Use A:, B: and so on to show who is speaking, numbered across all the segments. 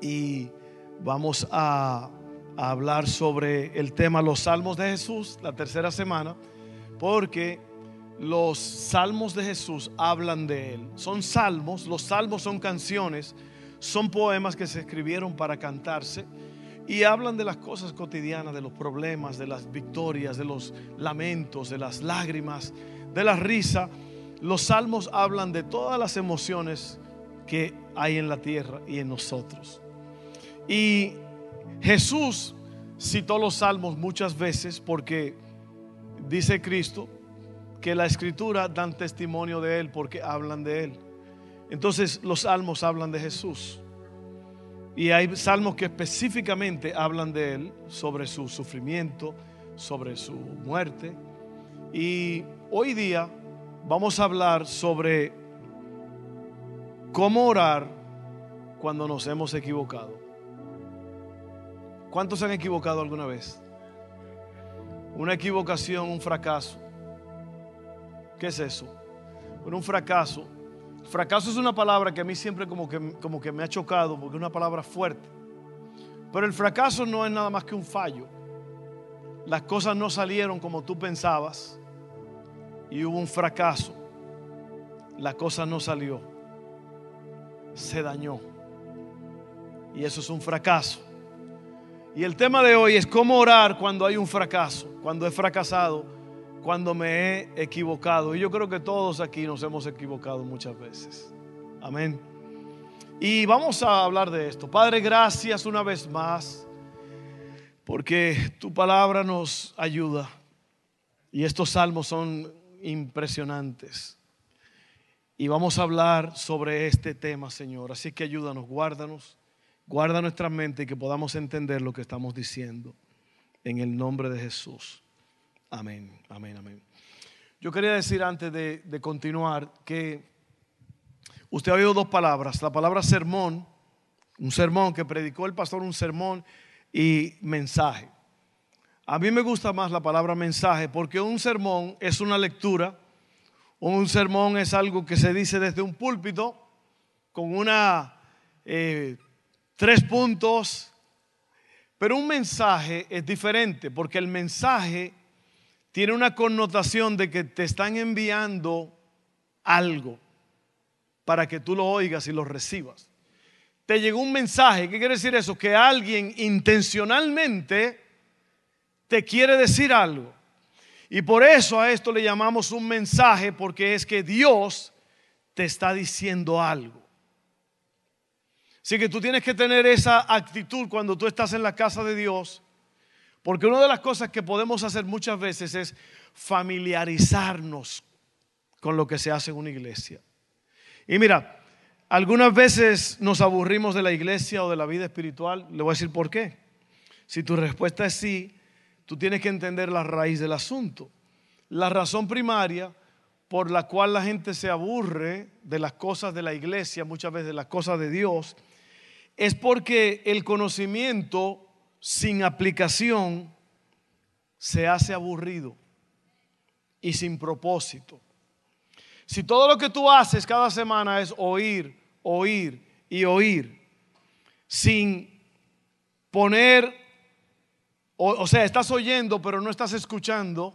A: y vamos a, hablar sobre el tema los salmos de Jesús, la tercera semana, porque los salmos de Jesús hablan de Él. Son salmos, los salmos son canciones, son poemas que se escribieron para cantarse y hablan de las cosas cotidianas, de los problemas, de las victorias, de los lamentos, de las lágrimas, de la risa. Los salmos hablan de todas las emociones que hay en la tierra y en nosotros. Y Jesús citó los salmos muchas veces porque dice Cristo que la escritura dan testimonio de Él porque hablan de Él. Entonces los salmos hablan de Jesús. Y hay salmos que específicamente hablan de Él, sobre su sufrimiento, sobre su muerte. Y hoy día vamos a hablar sobre cómo orar cuando nos hemos equivocado. ¿Cuántos se han equivocado alguna vez? Una equivocación, un fracaso. ¿Qué es eso? Bueno, un fracaso. Fracaso es una palabra que a mí siempre como que, como que me ha chocado porque es una palabra fuerte. Pero el fracaso no es nada más que un fallo. Las cosas no salieron como tú pensabas y hubo un fracaso. La cosa no salió. Se dañó. Y eso es un fracaso. Y el tema de hoy es cómo orar cuando hay un fracaso, cuando he fracasado, cuando me he equivocado. Y yo creo que todos aquí nos hemos equivocado muchas veces. Amén. Y vamos a hablar de esto. Padre, gracias una vez más, porque tu palabra nos ayuda. Y estos salmos son impresionantes. Y vamos a hablar sobre este tema, Señor. Así que ayúdanos, guárdanos. Guarda nuestra mente y que podamos entender lo que estamos diciendo. En el nombre de Jesús. Amén, amén, amén. Yo quería decir antes de, continuar que usted ha oído dos palabras. La palabra sermón, un sermón que predicó el pastor, un sermón y mensaje. A mí me gusta más la palabra mensaje porque un sermón es una lectura, un sermón es algo que se dice desde un púlpito con una eh, tres puntos, pero un mensaje es diferente porque el mensaje tiene una connotación de que te están enviando algo para que tú lo oigas y lo recibas. Te llegó un mensaje, ¿qué quiere decir eso? Que alguien intencionalmente te quiere decir algo. Y por eso a esto le llamamos un mensaje, porque es que Dios te está diciendo algo. Así que tú tienes que tener esa actitud cuando tú estás en la casa de Dios, porque una de las cosas que podemos hacer muchas veces es familiarizarnos con lo que se hace en una iglesia. Y mira, algunas veces nos aburrimos de la iglesia o de la vida espiritual. Le voy a decir por qué. Si tu respuesta es sí, tú tienes que entender la raíz del asunto. La razón primaria por la cual la gente se aburre de las cosas de la iglesia, muchas veces de las cosas de Dios, es porque el conocimiento sin aplicación se hace aburrido y sin propósito. Si todo lo que tú haces cada semana es oír, oír y oír, sin poner, o, sea, estás oyendo pero no estás escuchando,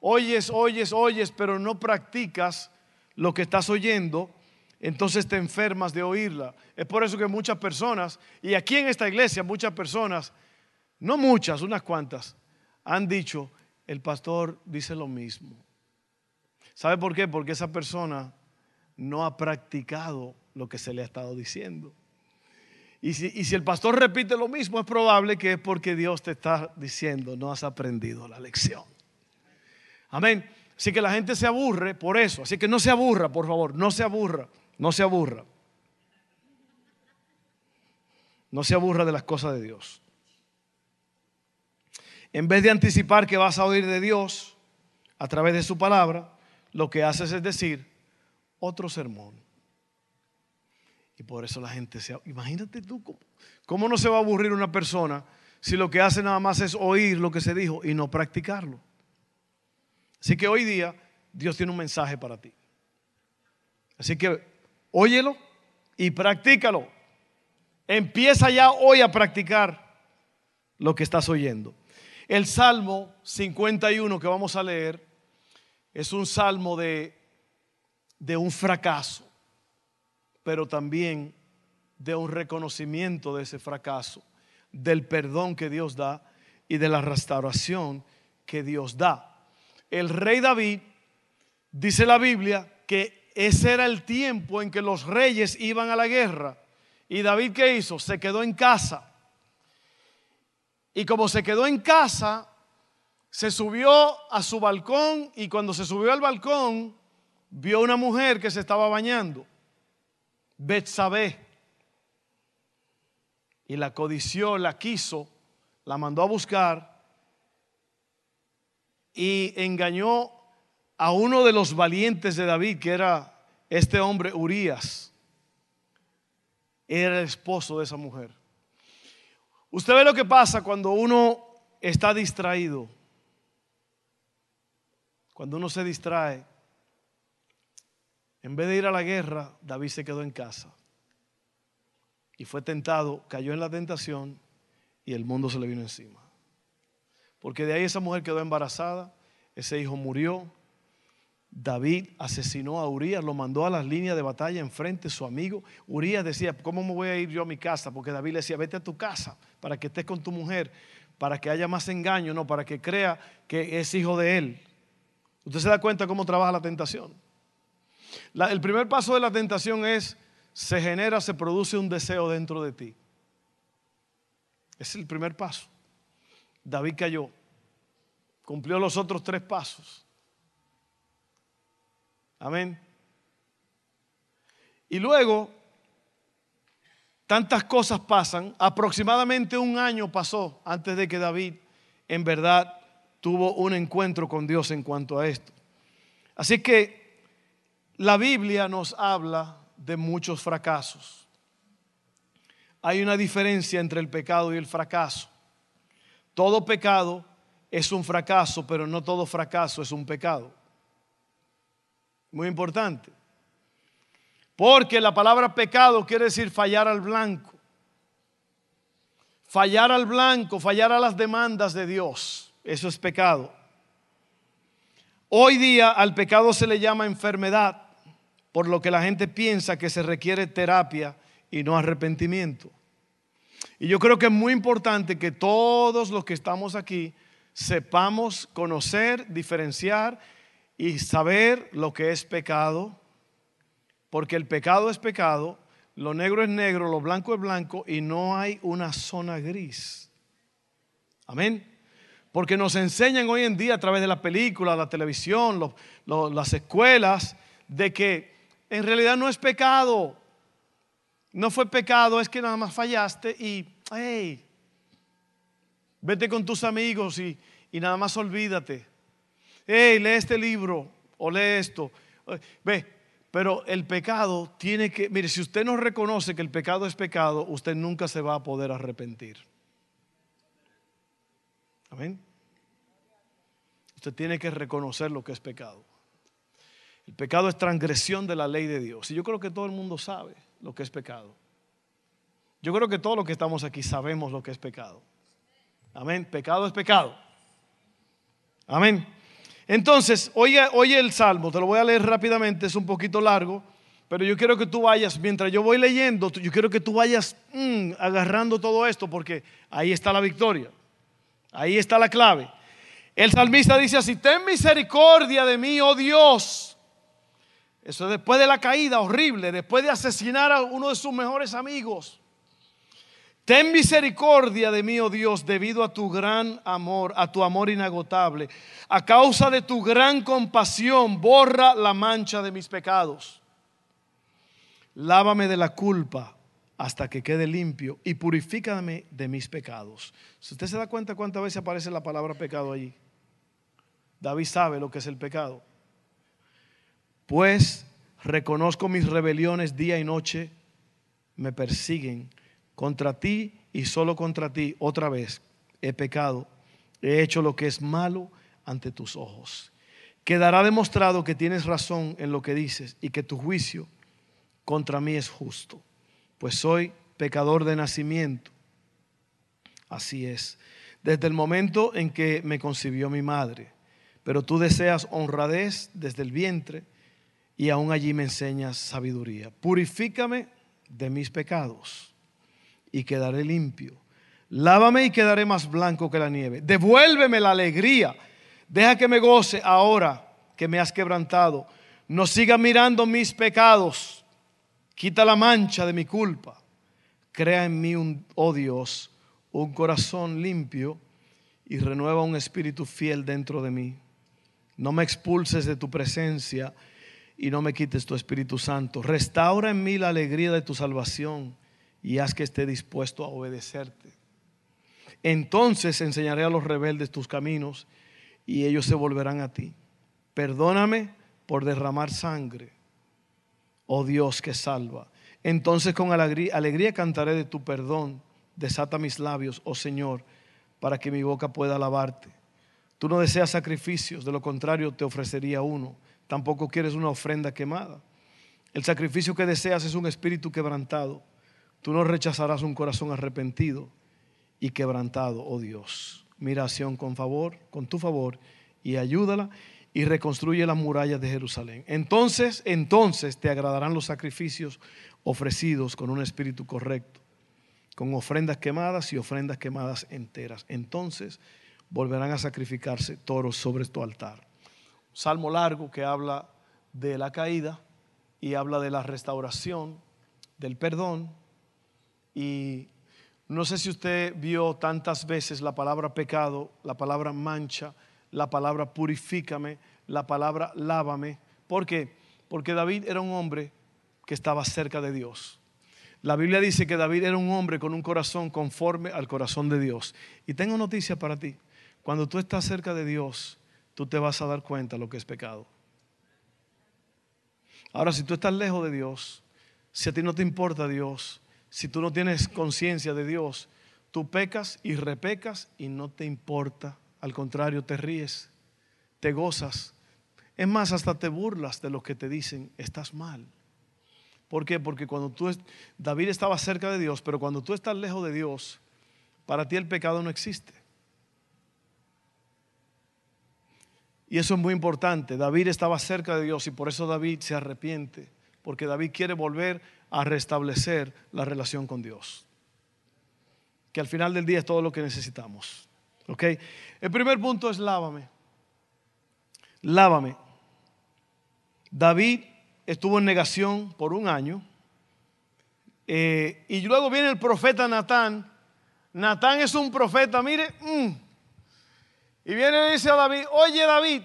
A: oyes, oyes, oyes, pero no practicas lo que estás oyendo, entonces te enfermas de oírla. Es por eso que muchas personas, y aquí en esta iglesia muchas personas, no muchas, unas cuantas, han dicho, el pastor dice lo mismo. ¿Sabe por qué? Porque esa persona no ha practicado lo que se le ha estado diciendo. Y si, y si, el pastor repite lo mismo, es probable que es porque Dios te está diciendo, no has aprendido la lección. Amén. Así que la gente se aburre por eso. Así que no se aburra, por favor, no se aburra. No se aburra. No se aburra de las cosas de Dios. En vez de anticipar que vas a oír de Dios a través de su palabra, lo que haces es decir otro sermón. Y por eso la gente se... Imagínate tú, cómo, cómo no se va a aburrir una persona si lo que hace nada más es oír lo que se dijo y no practicarlo. Así que hoy día Dios tiene un mensaje para ti. Así que óyelo y practícalo. Empieza ya hoy a practicar lo que estás oyendo. El Salmo 51 que vamos a leer es un salmo de, de un fracaso, pero también de un reconocimiento de ese fracaso, del perdón que Dios da y de la restauración que Dios da. El rey David, dice la Biblia, que ese era el tiempo en que los reyes iban a la guerra. ¿Y David qué hizo? Se quedó en casa. Y como se quedó en casa, se subió a su balcón y cuando se subió al balcón, vio una mujer que se estaba bañando, Betsabé. Y la codició, la quiso, la mandó a buscar y engañó a uno de los valientes de David, que era este hombre Urias. Era el esposo de esa mujer. Usted ve lo que pasa cuando uno está distraído. Cuando uno se distrae, en vez de ir a la guerra, David se quedó en casa. Y fue tentado, cayó en la tentación y el mundo se le vino encima. Porque de ahí esa mujer quedó embarazada, ese hijo murió, David asesinó a Urias, lo mandó a las líneas de batalla enfrente su amigo. Urias decía, ¿cómo me voy a ir yo a mi casa? Porque David le decía, vete a tu casa para que estés con tu mujer, para que haya más engaño, no, para que crea que es hijo de él. Usted se da cuenta cómo trabaja la tentación. el primer paso de la tentación es, se genera, se produce un deseo dentro de ti. Es el primer paso. David cayó, cumplió los otros tres pasos. Amén. Y luego, tantas cosas pasan, aproximadamente un año pasó antes de que David en verdad tuvo un encuentro con Dios en cuanto a esto. Así que la Biblia nos habla de muchos fracasos. Hay una diferencia entre el pecado y el fracaso. Todo pecado es un fracaso, pero no todo fracaso es un pecado. Muy importante. Porque la palabra pecado quiere decir fallar al blanco. Fallar al blanco, fallar a las demandas de Dios. Eso es pecado. Hoy día al pecado se le llama enfermedad, por lo que la gente piensa que se requiere terapia y no arrepentimiento. Y yo creo que es muy importante que todos los que estamos aquí sepamos conocer, diferenciar y saber lo que es pecado, porque el pecado es pecado, lo negro es negro, lo blanco es blanco y no hay una zona gris. Amén. Porque nos enseñan hoy en día a través de la película, la televisión, las escuelas, de que en realidad no es pecado. No fue pecado, es que nada más fallaste y, hey, vete con tus amigos y, y nada más olvídate hey, lee este libro o lee esto. Ve, pero el pecado tiene que, mire, si usted no reconoce que el pecado es pecado, usted nunca se va a poder arrepentir. Amén. Usted tiene que reconocer lo que es pecado. El pecado es transgresión de la ley de Dios. Y yo creo que todo el mundo sabe lo que es pecado. Yo creo que todos los que estamos aquí sabemos lo que es pecado. Amén. Pecado es pecado. Amén. Entonces, oye, oye el salmo, te lo voy a leer rápidamente, es un poquito largo, pero yo quiero que tú vayas, mientras yo voy leyendo, yo quiero que tú vayas mm, agarrando todo esto, porque ahí está la victoria, ahí está la clave. El salmista dice así, ten misericordia de mí, oh Dios. Eso después de la caída horrible, después de asesinar a uno de sus mejores amigos. Ten misericordia de mí, oh Dios, debido a tu gran amor, a tu amor inagotable. A causa de tu gran compasión, borra la mancha de mis pecados. Lávame de la culpa hasta que quede limpio y purifícame de mis pecados. Si usted se da cuenta cuántas veces aparece la palabra pecado allí, David sabe lo que es el pecado. Pues reconozco mis rebeliones día y noche, me persiguen contra ti y solo contra ti, otra vez, he pecado, he hecho lo que es malo ante tus ojos. Quedará demostrado que tienes razón en lo que dices y que tu juicio contra mí es justo, pues soy pecador de nacimiento. Así es, desde el momento en que me concibió mi madre, pero tú deseas honradez desde el vientre y aún allí me enseñas sabiduría. Purifícame de mis pecados y quedaré limpio. Lávame y quedaré más blanco que la nieve. Devuélveme la alegría. Deja que me goce ahora que me has quebrantado. No siga mirando mis pecados. Quita la mancha de mi culpa. Crea en mí, un, oh Dios, un corazón limpio y renueva un espíritu fiel dentro de mí. No me expulses de tu presencia y no me quites tu Espíritu Santo. Restaura en mí la alegría de tu salvación y haz que esté dispuesto a obedecerte. Entonces enseñaré a los rebeldes tus caminos y ellos se volverán a ti. Perdóname por derramar sangre, oh Dios que salva. Entonces con alegría, cantaré de tu perdón. Desata mis labios, oh Señor, para que mi boca pueda alabarte. Tú no deseas sacrificios, de lo contrario te ofrecería uno. Tampoco quieres una ofrenda quemada. El sacrificio que deseas es un espíritu quebrantado Tú no rechazarás un corazón arrepentido y quebrantado, oh Dios. Miración con favor, con tu favor, y ayúdala y reconstruye las murallas de Jerusalén. Entonces, entonces te agradarán los sacrificios ofrecidos con un espíritu correcto, con ofrendas quemadas y ofrendas quemadas enteras. Entonces volverán a sacrificarse toros sobre tu altar. salmo largo que habla de la caída y habla de la restauración, del perdón y no sé si usted vio tantas veces la palabra pecado, la palabra mancha, la palabra purifícame, la palabra lávame. ¿Por qué? Porque David era un hombre que estaba cerca de Dios. La Biblia dice que David era un hombre con un corazón conforme al corazón de Dios. Y tengo noticia para ti. Cuando tú estás cerca de Dios, tú te vas a dar cuenta de lo que es pecado. Ahora, si tú estás lejos de Dios, si a ti no te importa Dios, si tú no tienes conciencia de Dios, tú pecas y repecas y no te importa. Al contrario, te ríes, te gozas. Es más, hasta te burlas de lo que te dicen, estás mal. ¿Por qué? Porque cuando tú, David estaba cerca de Dios, pero cuando tú estás lejos de Dios, para ti el pecado no existe. Y eso es muy importante. David estaba cerca de Dios y por eso David se arrepiente, porque David quiere volver a restablecer la relación con Dios. Que al final del día es todo lo que necesitamos. ¿Ok? El primer punto es lávame. Lávame. David estuvo en negación por un año. Eh, y luego viene el profeta Natán. Natán es un profeta, mire. Mm. y viene y dice a David, oye David,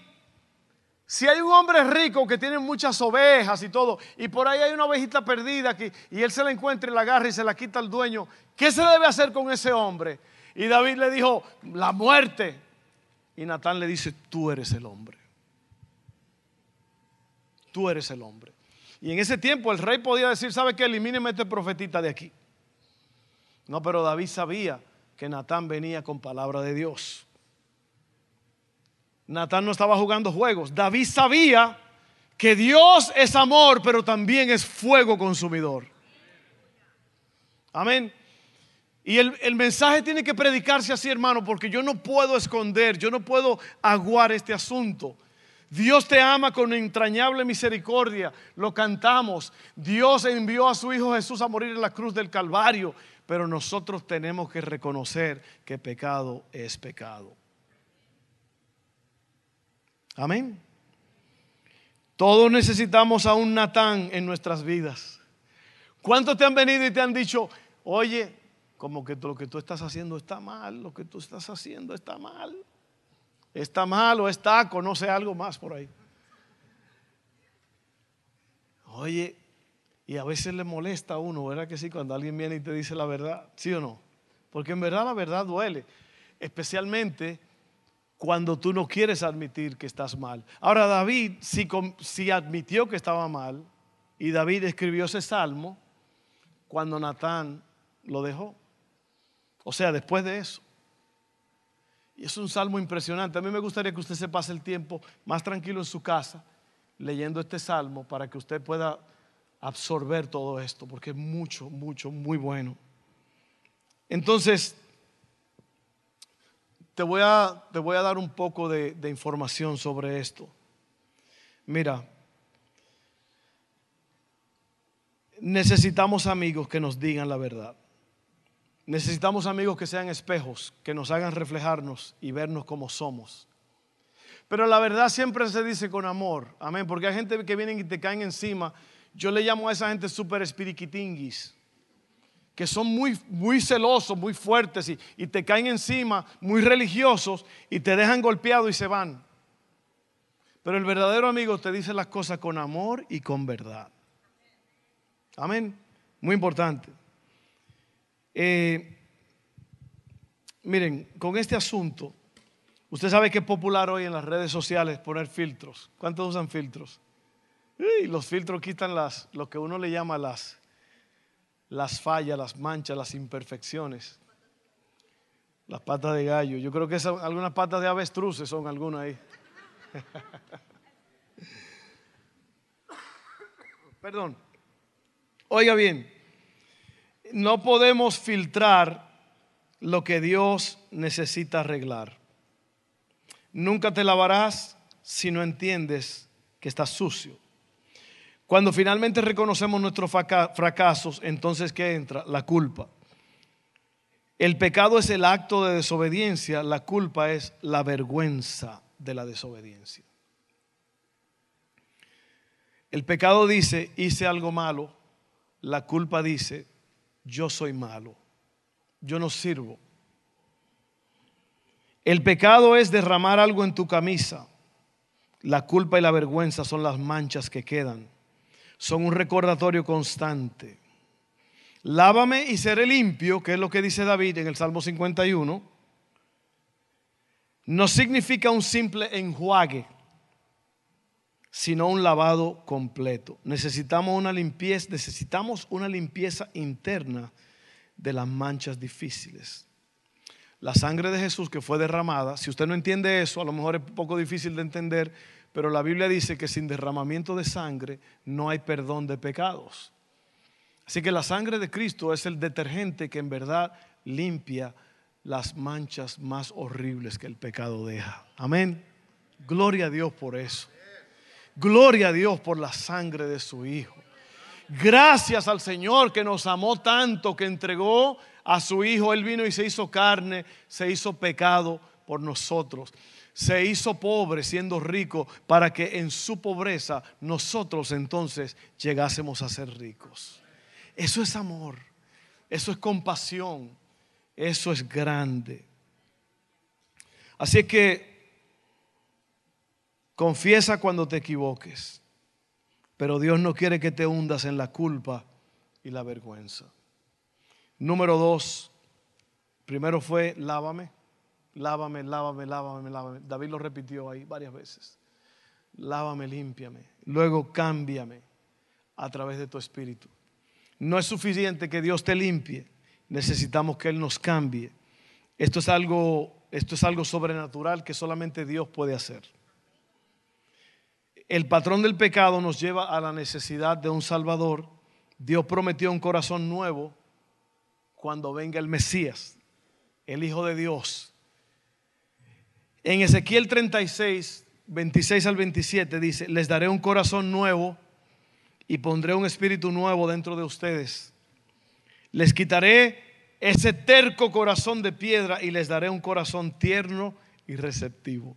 A: si hay un hombre rico que tiene muchas ovejas y todo, y por ahí hay una ovejita perdida y él se la encuentra y la agarra y se la quita al dueño, ¿qué se debe hacer con ese hombre? Y David le dijo, la muerte. Y Natán le dice, tú eres el hombre. Tú eres el hombre. Y en ese tiempo el rey podía decir, ¿sabe qué? Elimíneme este profetita de aquí. No, pero David sabía que Natán venía con palabra de Dios. Natán no estaba jugando juegos. David sabía que Dios es amor, pero también es fuego consumidor. Amén. Y el, el, mensaje tiene que predicarse así, hermano, porque yo no puedo esconder, yo no puedo aguar este asunto. Dios te ama con entrañable misericordia, lo cantamos. Dios envió a su Hijo Jesús a morir en la cruz del Calvario, pero nosotros tenemos que reconocer que pecado es pecado. Amén. Todos necesitamos a un Natán en nuestras vidas. ¿Cuántos te han venido y te han dicho, oye, como que lo que tú estás haciendo está mal, lo que tú estás haciendo está mal? Está mal o está, conoce algo más por ahí. Oye, Y a veces le molesta a uno, ¿verdad que sí? Cuando alguien viene y te dice la verdad, ¿sí o no? Porque en verdad la verdad duele, especialmente cuando tú no quieres admitir que estás mal. Ahora David, si, admitió que estaba mal, y David escribió ese salmo cuando Natán lo dejó. O sea, después de eso. Y es un salmo impresionante. A mí me gustaría que usted se pase el tiempo más tranquilo en su casa leyendo este salmo para que usted pueda absorber todo esto, porque es mucho, mucho, muy bueno. Entonces, te voy a, te voy a dar un poco de, información sobre esto. Mira, necesitamos amigos que nos digan la verdad. Necesitamos amigos que sean espejos, que nos hagan reflejarnos y vernos como somos. Pero la verdad siempre se dice con amor, amén, porque hay gente que vienen y te caen encima. Yo le llamo a esa gente super espiriquitinguis, que son muy, muy celosos, muy fuertes y, te caen encima, muy religiosos y te dejan golpeado y se van. Pero el verdadero amigo te dice las cosas con amor y con verdad. Amén. Muy importante. Eh, miren, con este asunto, usted sabe que es popular hoy en las redes sociales poner filtros. ¿Cuántos usan filtros? Y los filtros quitan las, lo que uno le llama las, las fallas, las manchas, las imperfecciones. Las patas de gallo. Yo creo que algunas patas de avestruces son algunas ahí. Perdón. Oiga bien, no podemos filtrar lo que Dios necesita arreglar. Nunca te lavarás si no entiendes que estás sucio. Cuando finalmente reconocemos nuestros fracasos, entonces ¿qué entra? La culpa. El pecado es el acto de desobediencia, la culpa es la vergüenza de la desobediencia. El pecado dice, hice algo malo, la culpa dice, yo soy malo, yo no sirvo. El pecado es derramar algo en tu camisa. La culpa y la vergüenza son las manchas que quedan. Son un recordatorio constante. Lávame y seré limpio, que es lo que dice David en el Salmo 51. No significa un simple enjuague sino un lavado completo. Necesitamos una limpieza, necesitamos una limpieza interna de las manchas difíciles. La sangre de Jesús que fue derramada, si usted no entiende eso, a lo mejor es un poco difícil de entender, pero la Biblia dice que sin derramamiento de sangre no hay perdón de pecados. Así que la sangre de Cristo es el detergente que en verdad limpia las manchas más horribles que el pecado deja. Amén. Gloria a Dios por eso. Gloria a Dios por la sangre de su Hijo. Gracias al Señor que nos amó tanto, que entregó a su Hijo. Él vino y se hizo carne, se hizo pecado por nosotros. Se hizo pobre siendo rico para que en su pobreza nosotros entonces llegásemos a ser ricos. Eso es amor, eso es compasión, eso es grande. Así que Confiesa cuando te equivoques, pero Dios no quiere que te hundas en la culpa y la vergüenza. Número dos, primero fue lávame, lávame, lávame, lávame, lávame. David lo repitió ahí varias veces. Lávame, límpiame. Luego cámbiame a través de tu espíritu. No es suficiente que Dios te limpie, necesitamos que Él nos cambie. Esto es algo, esto es algo sobrenatural que solamente Dios puede hacer. El patrón del pecado nos lleva a la necesidad de un Salvador. Dios prometió un corazón nuevo cuando venga el Mesías, el Hijo de Dios. En Ezequiel 36, 26 al 27 dice, les daré un corazón nuevo y pondré un espíritu nuevo dentro de ustedes. Les quitaré ese terco corazón de piedra y les daré un corazón tierno y receptivo.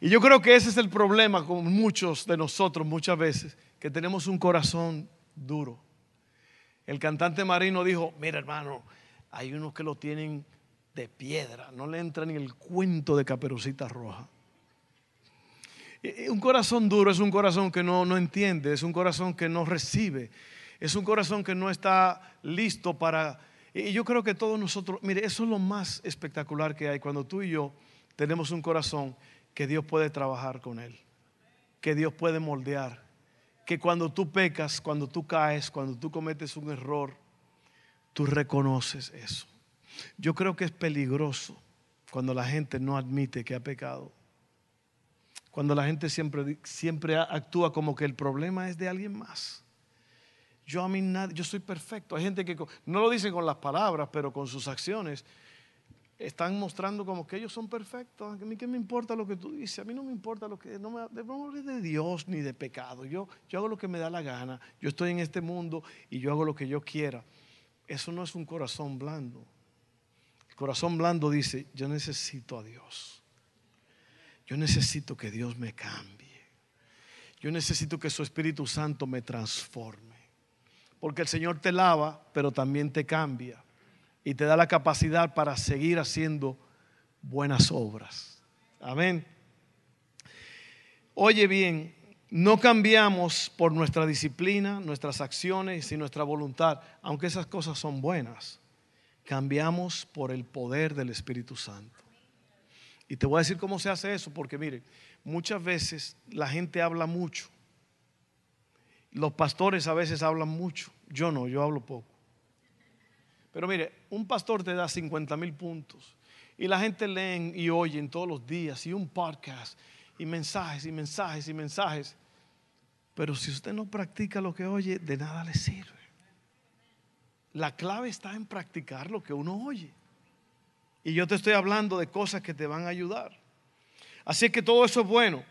A: Y yo creo que ese es el problema con muchos de nosotros muchas veces, que tenemos un corazón duro. El cantante marino dijo, mira hermano, hay unos que lo tienen de piedra, no le entra ni el cuento de caperucita roja. Un corazón duro es un corazón que no, no entiende, es un corazón que no recibe, Es un corazón que no está listo para... Y yo creo que todos nosotros, mire, eso es lo más espectacular que hay cuando tú y yo tenemos un corazón que Dios puede trabajar con él, que Dios puede moldear, que cuando tú pecas, cuando tú caes, cuando tú cometes un error, tú reconoces eso. Yo creo que es peligroso cuando la gente no admite que ha pecado. Cuando la gente siempre, siempre actúa como que el problema es de alguien más. Yo a mí nadie, yo soy perfecto. Hay gente que no lo dice con las palabras, pero con sus acciones están mostrando como que ellos son perfectos. A mí qué me importa lo que tú dices, a mí no me importa lo que no me de, de Dios ni de pecado. Yo, yo hago lo que me da la gana. Yo estoy en este mundo y yo hago lo que yo quiera. Eso no es un corazón blando. Corazón blando dice, yo necesito a Dios. Yo necesito que Dios me cambie. Yo necesito que su Espíritu Santo me transforme. Porque el Señor te lava, pero también te cambia. Y te da la capacidad para seguir haciendo buenas obras. Amén. Oye bien, no cambiamos por nuestra disciplina, nuestras acciones y nuestra voluntad, aunque esas cosas son buenas. Cambiamos por el poder del Espíritu Santo. Y te voy a decir cómo se hace eso, porque mire, muchas veces la gente habla mucho. Los pastores a veces hablan mucho. Yo no, yo hablo poco. Pero mire, un pastor te da 50 mil puntos. Y la gente lee y oyen todos los días y un podcast y mensajes y mensajes y mensajes. Pero si usted no practica lo que oye, de nada le sirve. La clave está en practicar lo que uno oye. Y yo te estoy hablando de cosas que te van a ayudar. Así que todo eso es bueno,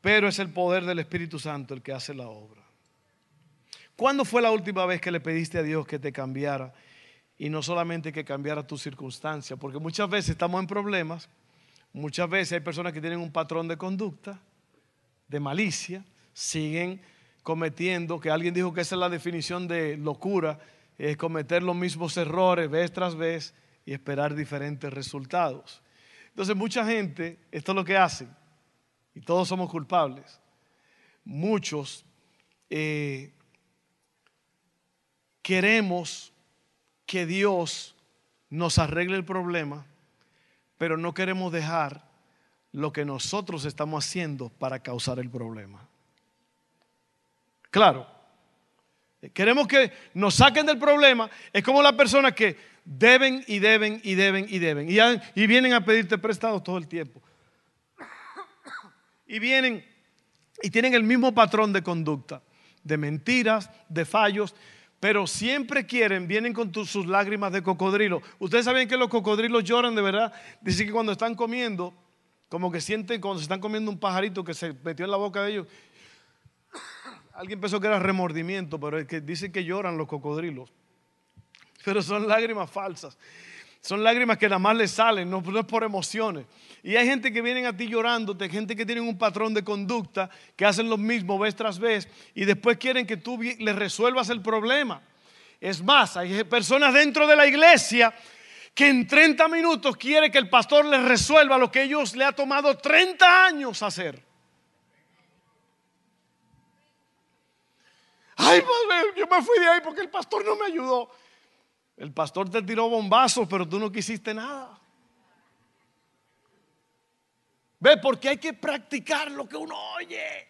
A: pero es el poder del Espíritu Santo el que hace la obra. ¿Cuándo fue la última vez que le pediste a Dios que te cambiara? Y no solamente que cambiara tu circunstancia, porque muchas veces estamos en problemas, muchas veces hay personas que tienen un patrón de conducta, de malicia, siguen cometiendo, que alguien dijo que esa es la definición de locura, es cometer los mismos errores vez tras vez y esperar diferentes resultados. Entonces mucha gente, esto es lo que hace, y todos somos culpables, muchos eh, queremos que Dios nos arregle el problema, pero no queremos dejar lo que nosotros estamos haciendo para causar el problema. Claro. Queremos que nos saquen del problema. Es como las personas que deben y deben y deben y deben. Y, vienen a pedirte prestado todo el tiempo. Y vienen y tienen el mismo patrón de conducta, de mentiras, de fallos, pero siempre quieren, vienen con sus lágrimas de cocodrilo. Ustedes saben que los cocodrilos lloran de verdad. Dicen que cuando están comiendo, como que sienten cuando se están comiendo un pajarito que se metió en la boca de ellos, Alguien pensó que era remordimiento, pero es que dicen que lloran los cocodrilos. Pero son lágrimas falsas. Son lágrimas que nada más les salen, no, es por emociones. Y hay gente que vienen a ti llorándote, gente que tienen un patrón de conducta, que hacen lo mismo vez tras vez, y después quieren que tú les resuelvas el problema. Es más, hay personas dentro de la iglesia que en 30 minutos quiere que el pastor les resuelva lo que ellos le ha tomado 30 años hacer. Ay, yo me fui de ahí porque el pastor no me ayudó. El pastor te tiró bombazos, pero tú no quisiste nada. Ve, porque hay que practicar lo que uno oye.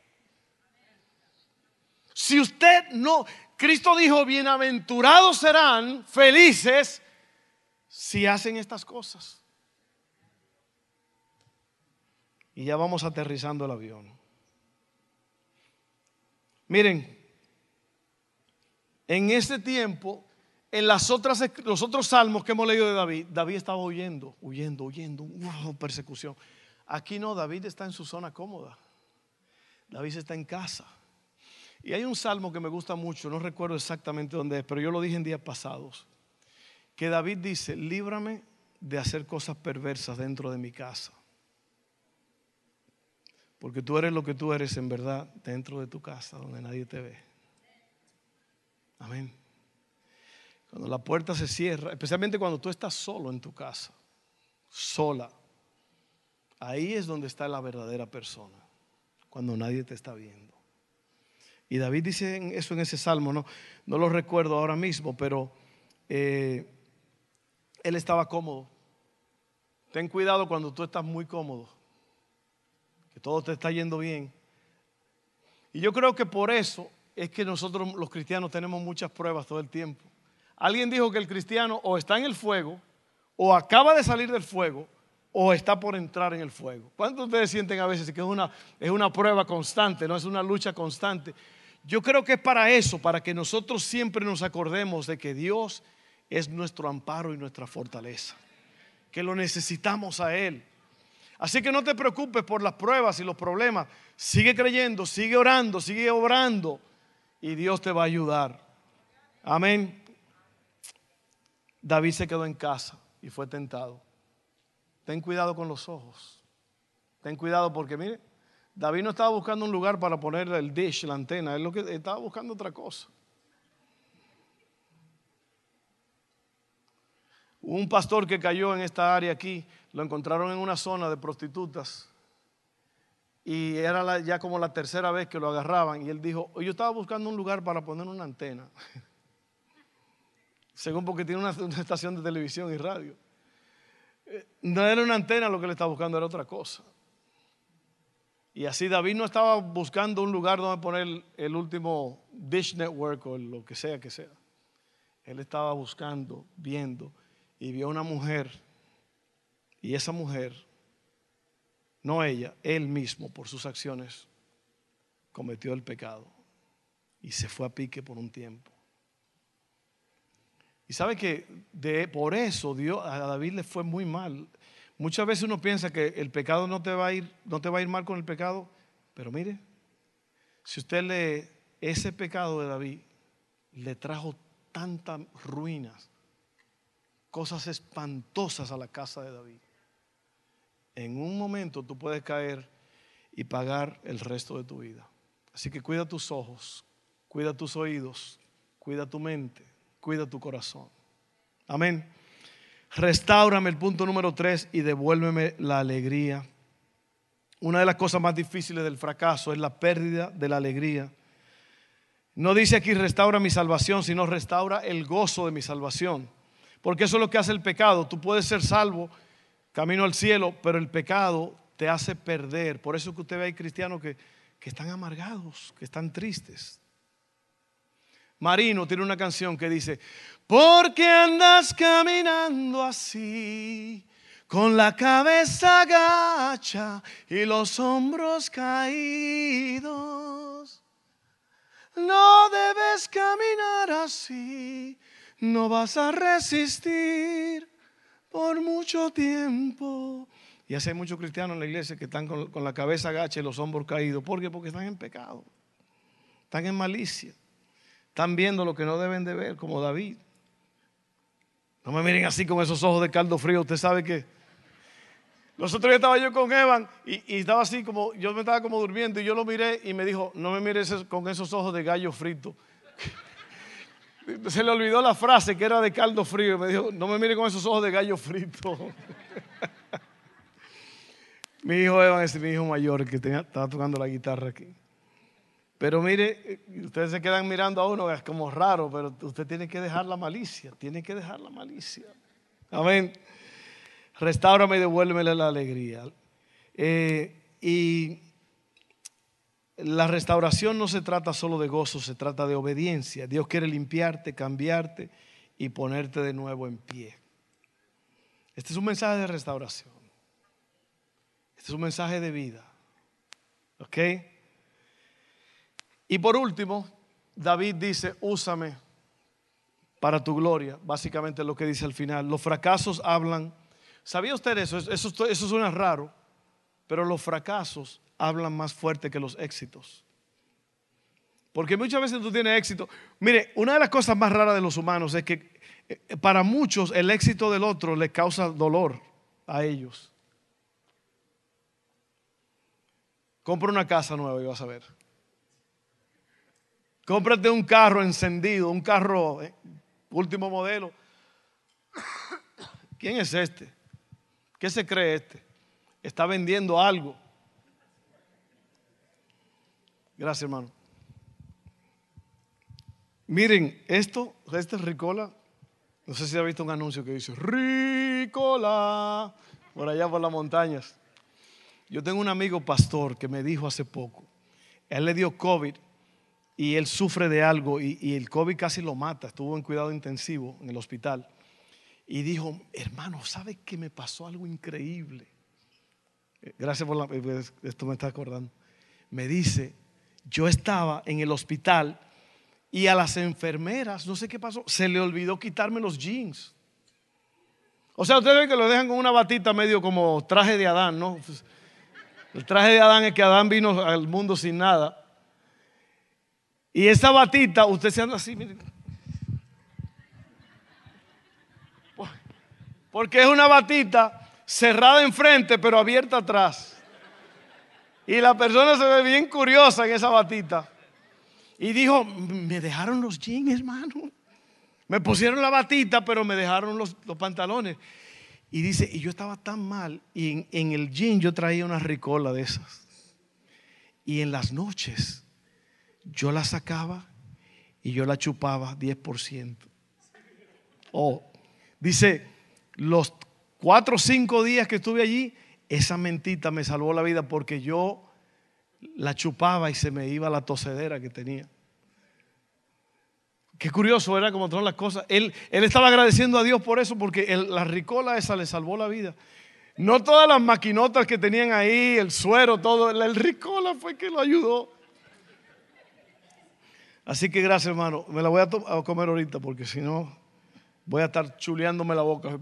A: Si usted no, Cristo dijo, bienaventurados serán, felices, si hacen estas cosas. Y ya vamos aterrizando el avión. Miren, en ese tiempo, en las otras, los otros salmos que hemos leído de David, David estaba huyendo, huyendo, huyendo, wow, persecución. Aquí no, David está en su zona cómoda. David está en casa. Y hay un salmo que me gusta mucho, no recuerdo exactamente dónde es, pero yo lo dije en días pasados, que David dice, líbrame de hacer cosas perversas dentro de mi casa. Porque tú eres lo que tú eres en verdad dentro de tu casa, donde nadie te ve. Amén. Cuando la puerta se cierra, especialmente cuando tú estás solo en tu casa, sola, ahí es donde está la verdadera persona, cuando nadie te está viendo. Y David dice eso en ese salmo, no, no lo recuerdo ahora mismo, pero eh, él estaba cómodo. Ten cuidado cuando tú estás muy cómodo, que todo te está yendo bien. Y yo creo que por eso es que nosotros los cristianos tenemos muchas pruebas todo el tiempo. Alguien dijo que el cristiano o está en el fuego, o acaba de salir del fuego, o está por entrar en el fuego. ¿Cuántos de ustedes sienten a veces que es una, es una prueba constante, no es una lucha constante? Yo creo que es para eso, para que nosotros siempre nos acordemos de que Dios es nuestro amparo y nuestra fortaleza, que lo necesitamos a Él. Así que no te preocupes por las pruebas y los problemas, sigue creyendo, sigue orando, sigue obrando y Dios te va a ayudar. Amén. David se quedó en casa y fue tentado. Ten cuidado con los ojos. Ten cuidado porque mire, David no estaba buscando un lugar para poner el dish, la antena, él lo que estaba buscando otra cosa. Un pastor que cayó en esta área aquí, lo encontraron en una zona de prostitutas y era ya como la tercera vez que lo agarraban y él dijo, yo estaba buscando un lugar para poner una antena, según porque tiene una, una estación de televisión y radio. Eh, no era una antena lo que le estaba buscando, era otra cosa. Y así David no estaba buscando un lugar donde poner el último Dish Network o lo que sea que sea. Él estaba buscando, viendo, y vio una mujer. Y esa mujer, no ella, él mismo, por sus acciones, cometió el pecado. Y se fue a pique por un tiempo. Y sabe que por eso Dios, a David le fue muy mal. Muchas veces uno piensa que el pecado no te va a ir, no te va a ir mal con el pecado, pero mire, si usted lee ese pecado de David, le trajo tantas ruinas, cosas espantosas a la casa de David. En un momento tú puedes caer y pagar el resto de tu vida. Así que cuida tus ojos, cuida tus oídos, cuida tu mente, cuida tu corazón. Amén. Restáurame el punto número tres y devuélveme la alegría. Una de las cosas más difíciles del fracaso es la pérdida de la alegría. No dice aquí restaura mi salvación, sino restaura el gozo de mi salvación. Porque eso es lo que hace el pecado. Tú puedes ser salvo, camino al cielo, pero el pecado te hace perder. Por eso que usted ve hay cristianos que, que están amargados, que están tristes. Marino tiene una canción que dice, ¿por qué andas caminando así? Con la cabeza gacha y los hombros caídos. No debes caminar así, no vas a resistir por mucho tiempo. Y hay muchos cristianos en la iglesia que están con, la cabeza gacha y los hombros caídos. ¿Por qué? Porque están en pecado, están en malicia. Están viendo lo que no deben de ver, como David. No me miren así con esos ojos de caldo frío. Usted sabe que los otros días estaba yo con Evan y, estaba así como, yo me estaba como durmiendo y yo lo miré y me dijo, no me mires con esos ojos de gallo frito. Se le olvidó la frase que era de caldo frío me dijo, no me mire con esos ojos de gallo frito. mi hijo Evan es mi hijo mayor que estaba tocando la guitarra aquí. Pero mire, ustedes se quedan mirando a uno, es como raro, pero usted tiene que dejar la malicia, tiene que dejar la malicia. Amén. Restáurame y devuélveme la alegría. Eh, y la restauración no se trata solo de gozo, se trata de obediencia. Dios quiere limpiarte, cambiarte y ponerte de nuevo en pie. Este es un mensaje de restauración. Este es un mensaje de vida. ¿Ok? Y por último, David dice, úsame para tu gloria. Básicamente lo que dice al final. Los fracasos hablan. ¿Sabía usted eso? Eso, eso suena raro, pero los fracasos hablan más fuerte que los éxitos. Porque muchas veces tú tienes éxito. Mire, una de las cosas más raras de los humanos es que eh, para muchos el éxito del otro les causa dolor a ellos. Compra una casa nueva y vas a ver. Cómprate un carro encendido, un carro eh, último modelo. ¿Quién es este? ¿Qué se cree este? Está vendiendo algo. Gracias, hermano. Miren, esto, este es Ricola. No sé si ha visto un anuncio que dice Ricola por allá por las montañas. Yo tengo un amigo pastor que me dijo hace poco, él le dio COVID y él sufre de algo y, el COVID casi lo mata, estuvo en cuidado intensivo en el hospital. Y dijo, hermano, ¿sabe que me pasó algo increíble? Gracias por la, eh, esto me está acordando. Me dice, yo estaba en el hospital y a las enfermeras, no sé qué pasó, se le olvidó quitarme los jeans. O sea, ustedes ven que lo dejan con una batita medio como traje de Adán, ¿no? Pues, el traje de Adán es que Adán vino al mundo sin nada. Y esa batita, usted se anda así, miren. Porque es una batita cerrada enfrente, pero abierta atrás. Y la persona se ve bien curiosa en esa batita. Y dijo, me dejaron los jeans, hermano. Me pusieron la batita, pero me dejaron los, pantalones. Y dice, y yo estaba tan mal. Y en, en, el jean yo traía una ricola de esas. Y en las noches yo la sacaba y yo la chupaba 10%. Oh, dice, los cuatro o cinco días que estuve allí, esa mentita me salvó la vida porque yo la chupaba y se me iba la tosedera que tenía. Qué curioso era como todas las cosas. Él, estaba agradeciendo a Dios por eso, porque la ricola esa le salvó la vida. No todas las maquinotas que tenían ahí, el suero, todo, el ricola fue que lo ayudó. Así que gracias, hermano. Me la voy a, comer ahorita porque si no voy a estar chuleándome la boca.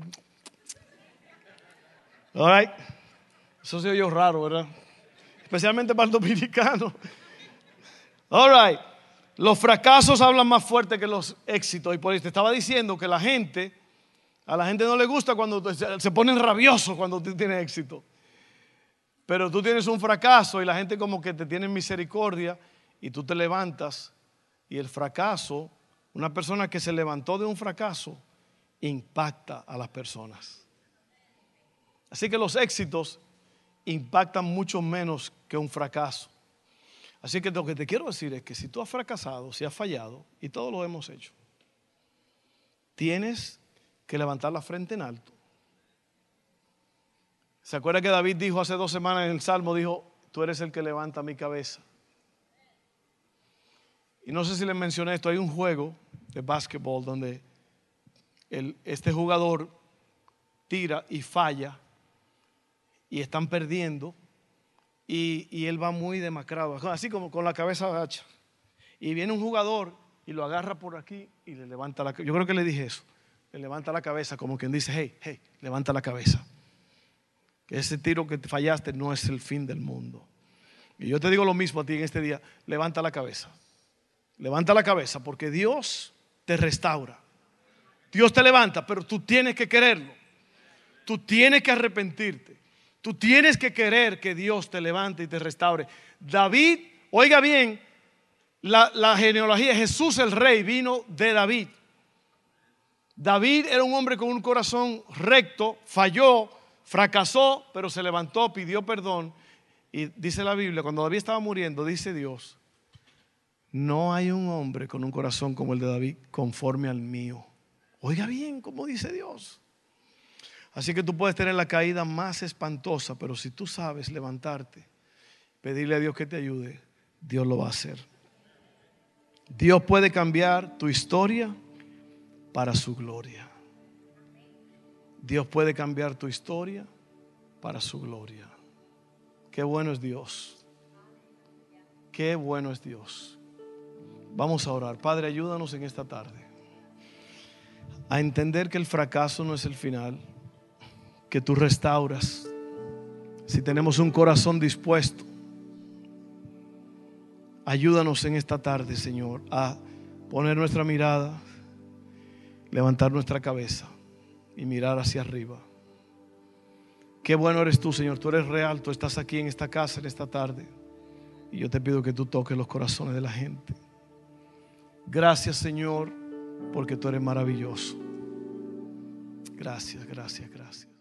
A: All right. Eso se oyó raro, ¿verdad? especialmente para el dominicano. All right. Los fracasos hablan más fuerte que los éxitos. Y por eso te estaba diciendo que la gente, a la gente no le gusta cuando se ponen rabiosos cuando tú tienes éxito. Pero tú tienes un fracaso y la gente como que te tiene misericordia y tú te levantas y el fracaso, una persona que se levantó de un fracaso, impacta a las personas. Así que los éxitos impactan mucho menos que un fracaso. Así que lo que te quiero decir es que si tú has fracasado, si has fallado, y todos lo hemos hecho, tienes que levantar la frente en alto. ¿Se acuerda que David dijo hace dos semanas en el Salmo, dijo, tú eres el que levanta mi cabeza? Y no sé si les mencioné esto, hay un juego de básquetbol donde este jugador tira y falla y están perdiendo y, él va muy demacrado, así como con la cabeza agacha. Y viene un jugador y lo agarra por aquí y le levanta la cabeza. Yo creo que le dije eso. Le levanta la cabeza como quien dice, hey, hey, levanta la cabeza. Que ese tiro que te fallaste no es el fin del mundo. Y yo te digo lo mismo a ti en este día, levanta la cabeza. Levanta la cabeza porque Dios te restaura. Dios te levanta, pero tú tienes que quererlo. Tú tienes que arrepentirte. Tú tienes que querer que Dios te levante y te restaure. David, oiga bien, la, genealogía, Jesús el rey vino de David. David era un hombre con un corazón recto, falló, fracasó, pero se levantó, pidió perdón. Y dice la Biblia, cuando David estaba muriendo, dice Dios, no hay un hombre con un corazón como el de David conforme al mío. Oiga bien, como dice Dios. Así que tú puedes tener la caída más espantosa, pero si tú sabes levantarte, pedirle a Dios que te ayude, Dios lo va a hacer. Dios puede cambiar tu historia para su gloria. Dios puede cambiar tu historia para su gloria. Qué bueno es Dios. Qué bueno es Dios. Vamos a orar. Padre, ayúdanos en esta tarde a entender que el fracaso no es el final que tú restauras. Si tenemos un corazón dispuesto, ayúdanos en esta tarde, Señor, a poner nuestra mirada, levantar nuestra cabeza y mirar hacia arriba. Qué bueno eres tú, Señor. Tú eres real, tú estás aquí en esta casa en esta tarde. Y yo te pido que tú toques los corazones de la gente. Gracias, Señor, porque tú eres maravilloso. Gracias, gracias, gracias.